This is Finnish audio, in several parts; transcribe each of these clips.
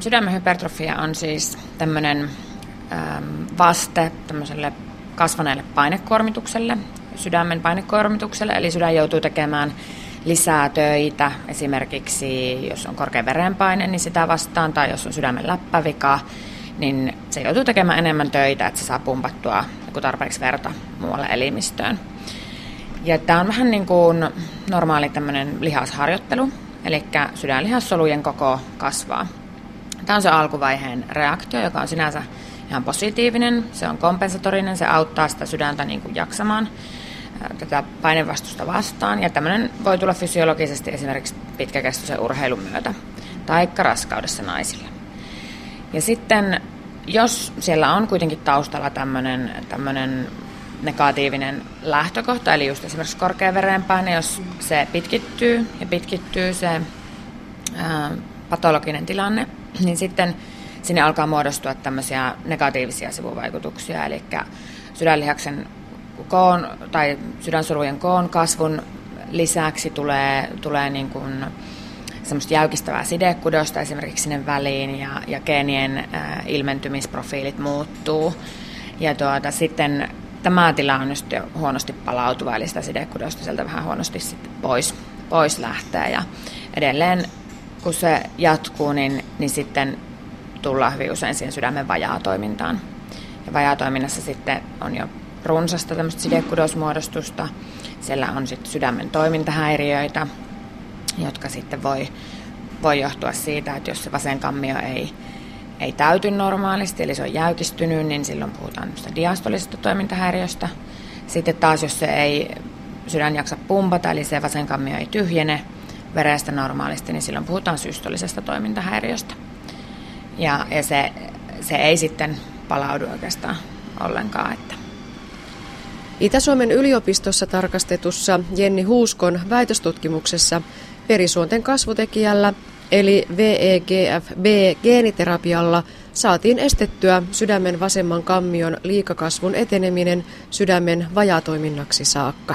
Sydämen hypertrofia on siis tämmöinen vaste tämmöiselle kasvaneelle painekuormitukselle, sydämen painekuormitukselle, eli sydän joutuu tekemään lisää töitä, esimerkiksi jos on korkea verenpaine, niin sitä vastaan, tai jos on sydämen läppävika, niin se joutuu tekemään enemmän töitä, että se saa pumpattua tarpeeksi verta muualle elimistöön. Ja tämä on vähän niin kuin normaali tämmöinen lihasharjoittelu, eli sydänlihassolujen koko kasvaa. Tämä on se alkuvaiheen reaktio, joka on sinänsä ihan positiivinen, se on kompensatorinen, se auttaa sitä sydäntä niin kuin jaksamaan tätä painevastusta vastaan. Ja tämmöinen voi tulla fysiologisesti esimerkiksi pitkäkestoisen urheilun myötä tai raskaudessa naisilla. Ja sitten jos siellä on kuitenkin taustalla tämmöinen, tämmöinen negatiivinen lähtökohta, eli just esimerkiksi korkea verenpaine, jos se pitkittyy ja pitkittyy se ää, patologinen tilanne, niin sitten sinne alkaa muodostua tämmöisiä negatiivisia sivuvaikutuksia, eli sydänlihaksen koon tai sydänsolujen koon kasvun lisäksi tulee, tulee niin kuin semmoista jäykistävää sidekudosta esimerkiksi sinne väliin ja, ja geenien ilmentymisprofiilit muuttuu. Ja tuota, sitten tämä tila on just huonosti palautuva, eli sitä sidekudosta sieltä vähän huonosti sitten pois, pois lähtee. Ja edelleen kun se jatkuu, niin, niin sitten tullaan hyvin usein siihen sydämen vajaatoimintaan. Ja vajaatoiminnassa sitten on jo runsasta tämmöistä sidekudosmuodostusta. Siellä on sitten sydämen toimintahäiriöitä, jotka sitten voi, voi johtua siitä, että jos se vasen kammio ei, ei täyty normaalisti, eli se on jäykistynyt, niin silloin puhutaan diastolisesta toimintahäiriöstä. Sitten taas, jos se ei sydän jaksa pumpata, eli se vasen kammio ei tyhjene verestä normaalisti, niin silloin puhutaan systolisesta toimintahäiriöstä. Ja, ja se, se ei sitten palaudu oikeastaan ollenkaan. Että. Itä-Suomen yliopistossa tarkastetussa Jenni Huuskon väitöstutkimuksessa verisuonten kasvutekijällä eli VEGFB-geeniterapialla saatiin estettyä sydämen vasemman kammion liikakasvun eteneminen sydämen vajatoiminnaksi saakka.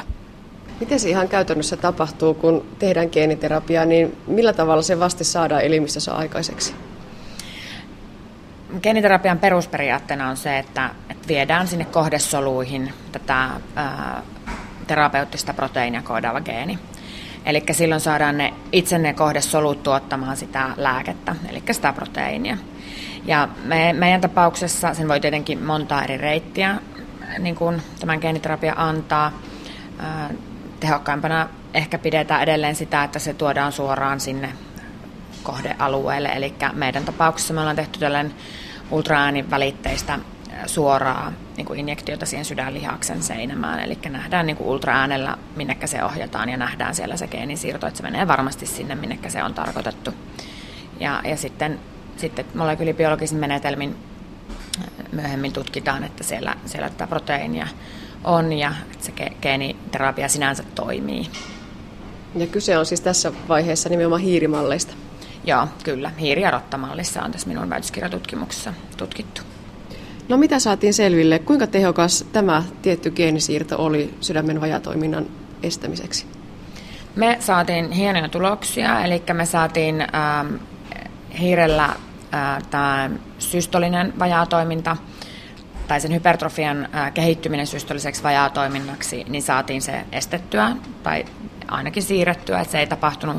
Miten se ihan käytännössä tapahtuu, kun tehdään geeniterapiaa, niin millä tavalla se vaste saadaan elimistössä aikaiseksi? Geeniterapian perusperiaatteena on se, että, että viedään sinne kohdesoluihin tätä ää, terapeuttista proteiinia koodaava geeni. Eli silloin saadaan ne, itse ne kohdesolut tuottamaan sitä lääkettä, eli sitä proteiinia. Ja me, meidän tapauksessa sen voi tietenkin monta eri reittiä niin kuin tämän geeniterapia antaa. Tehokkaimpana ehkä pidetään edelleen sitä, että se tuodaan suoraan sinne kohdealueelle. Eli meidän tapauksessa me ollaan tehty tällainen ultraäänivälitteistä suoraa niin kuin injektiota siihen sydänlihaksen seinämään. Eli nähdään niin kuin ultraäänellä, minnekä se ohjataan ja nähdään siellä se geenisiirto, että se menee varmasti sinne, minnekä se on tarkoitettu. Ja, ja sitten, sitten molekyylibiologisin menetelmin myöhemmin tutkitaan, että siellä, siellä tätä proteiinia on ja että se geeniterapia sinänsä toimii. Ja kyse on siis tässä vaiheessa nimenomaan hiirimalleista. Joo, kyllä. Hiiri- ja rottamallissa on tässä minun väitöskirjatutkimuksessa tutkittu. No mitä saatiin selville? Kuinka tehokas tämä tietty geenisiirto oli sydämen vajatoiminnan estämiseksi? Me saatiin hienoja tuloksia, eli me saatiin ähm, hiirellä äh, tämä systolinen vajaatoiminta tai sen hypertrofian kehittyminen systoliseksi vajaatoiminnaksi, niin saatiin se estettyä tai ainakin siirrettyä, että se ei tapahtunut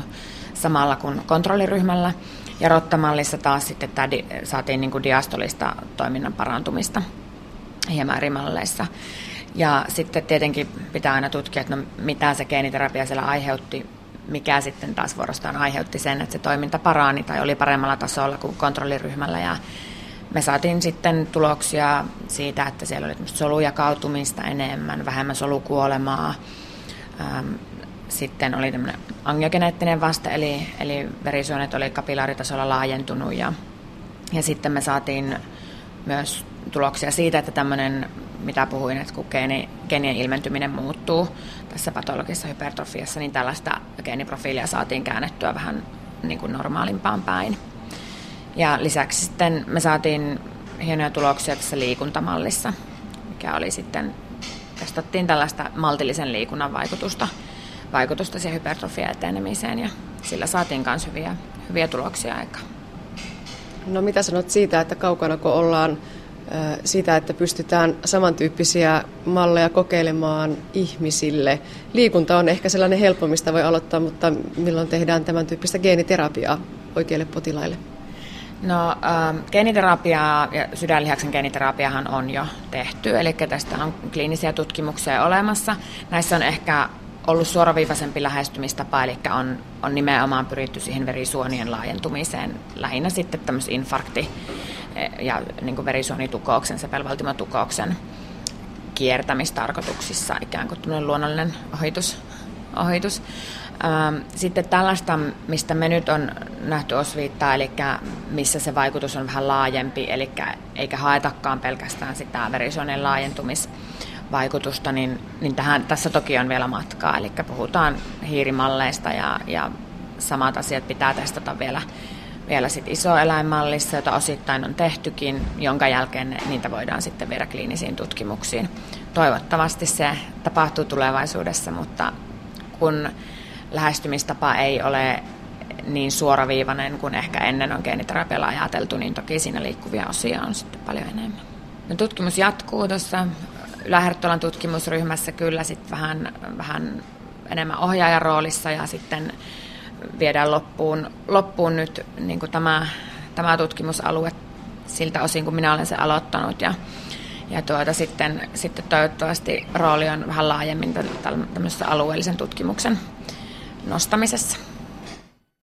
samalla kuin kontrolliryhmällä. Ja rottamallissa taas sitten tämä di, saatiin niin kuin diastolista toiminnan parantumista hieman eri malleissa. Ja sitten tietenkin pitää aina tutkia, että no, mitä se geeniterapia siellä aiheutti, mikä sitten taas vuorostaan aiheutti sen, että se toiminta parani tai oli paremmalla tasolla kuin kontrolliryhmällä. Ja me saatiin sitten tuloksia siitä, että siellä oli solujakautumista enemmän, vähemmän solukuolemaa, sitten oli tämmöinen angiogeneettinen vaste, eli, eli verisuonet oli kapilaaritasolla laajentunut ja, ja sitten me saatiin myös tuloksia siitä, että tämmöinen, mitä puhuin, että kun geeni, geenien ilmentyminen muuttuu tässä patologisessa hypertrofiassa, niin tällaista geeniprofiilia saatiin käännettyä vähän niin kuin normaalimpaan päin. Ja lisäksi sitten me saatiin hienoja tuloksia tässä liikuntamallissa, mikä oli sitten, testattiin tällaista maltillisen liikunnan vaikutusta vaikutusta siihen hypertrofia etenemiseen ja sillä saatiin myös hyviä, hyviä tuloksia aikaan. No mitä sanot siitä, että kaukana kun ollaan sitä, että pystytään samantyyppisiä malleja kokeilemaan ihmisille. Liikunta on ehkä sellainen helppo, mistä voi aloittaa, mutta milloin tehdään tämän tyyppistä geeniterapiaa oikeille potilaille? No, äh, geeniterapiaa ja sydänlihaksen geeniterapiahan on jo tehty, eli tästä on kliinisiä tutkimuksia olemassa. Näissä on ehkä ollut suoraviivaisempi lähestymistapa, eli on, on nimenomaan pyritty siihen verisuonien laajentumiseen, lähinnä sitten tämmöisen infarkti- ja niin kuin verisuonitukouksen, sepelvaltimotukouksen kiertämistarkoituksissa, ikään kuin luonnollinen ohitus. Ohitus. Ähm, sitten tällaista, mistä me nyt on nähty osviittaa, eli missä se vaikutus on vähän laajempi, eli eikä haetakaan pelkästään sitä verisuonen laajentumisvaikutusta, niin, niin tähän, tässä toki on vielä matkaa, eli puhutaan hiirimalleista ja, ja samat asiat pitää testata vielä, vielä sit isoeläinmallissa, jota osittain on tehtykin, jonka jälkeen niitä voidaan sitten viedä kliinisiin tutkimuksiin. Toivottavasti se tapahtuu tulevaisuudessa, mutta kun lähestymistapa ei ole niin suoraviivainen kuin ehkä ennen on geeniterapialla ajateltu, niin toki siinä liikkuvia osia on sitten paljon enemmän. No, tutkimus jatkuu tuossa Yläherttolan tutkimusryhmässä kyllä sitten vähän, vähän enemmän ohjaajan roolissa ja sitten viedään loppuun, loppuun nyt niin tämä, tämä tutkimusalue siltä osin, kun minä olen sen aloittanut. Ja, ja tuota, sitten, sitten toivottavasti rooli on vähän laajemmin tämmöisessä alueellisen tutkimuksen nostamisessa.